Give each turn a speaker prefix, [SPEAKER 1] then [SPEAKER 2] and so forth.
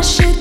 [SPEAKER 1] I should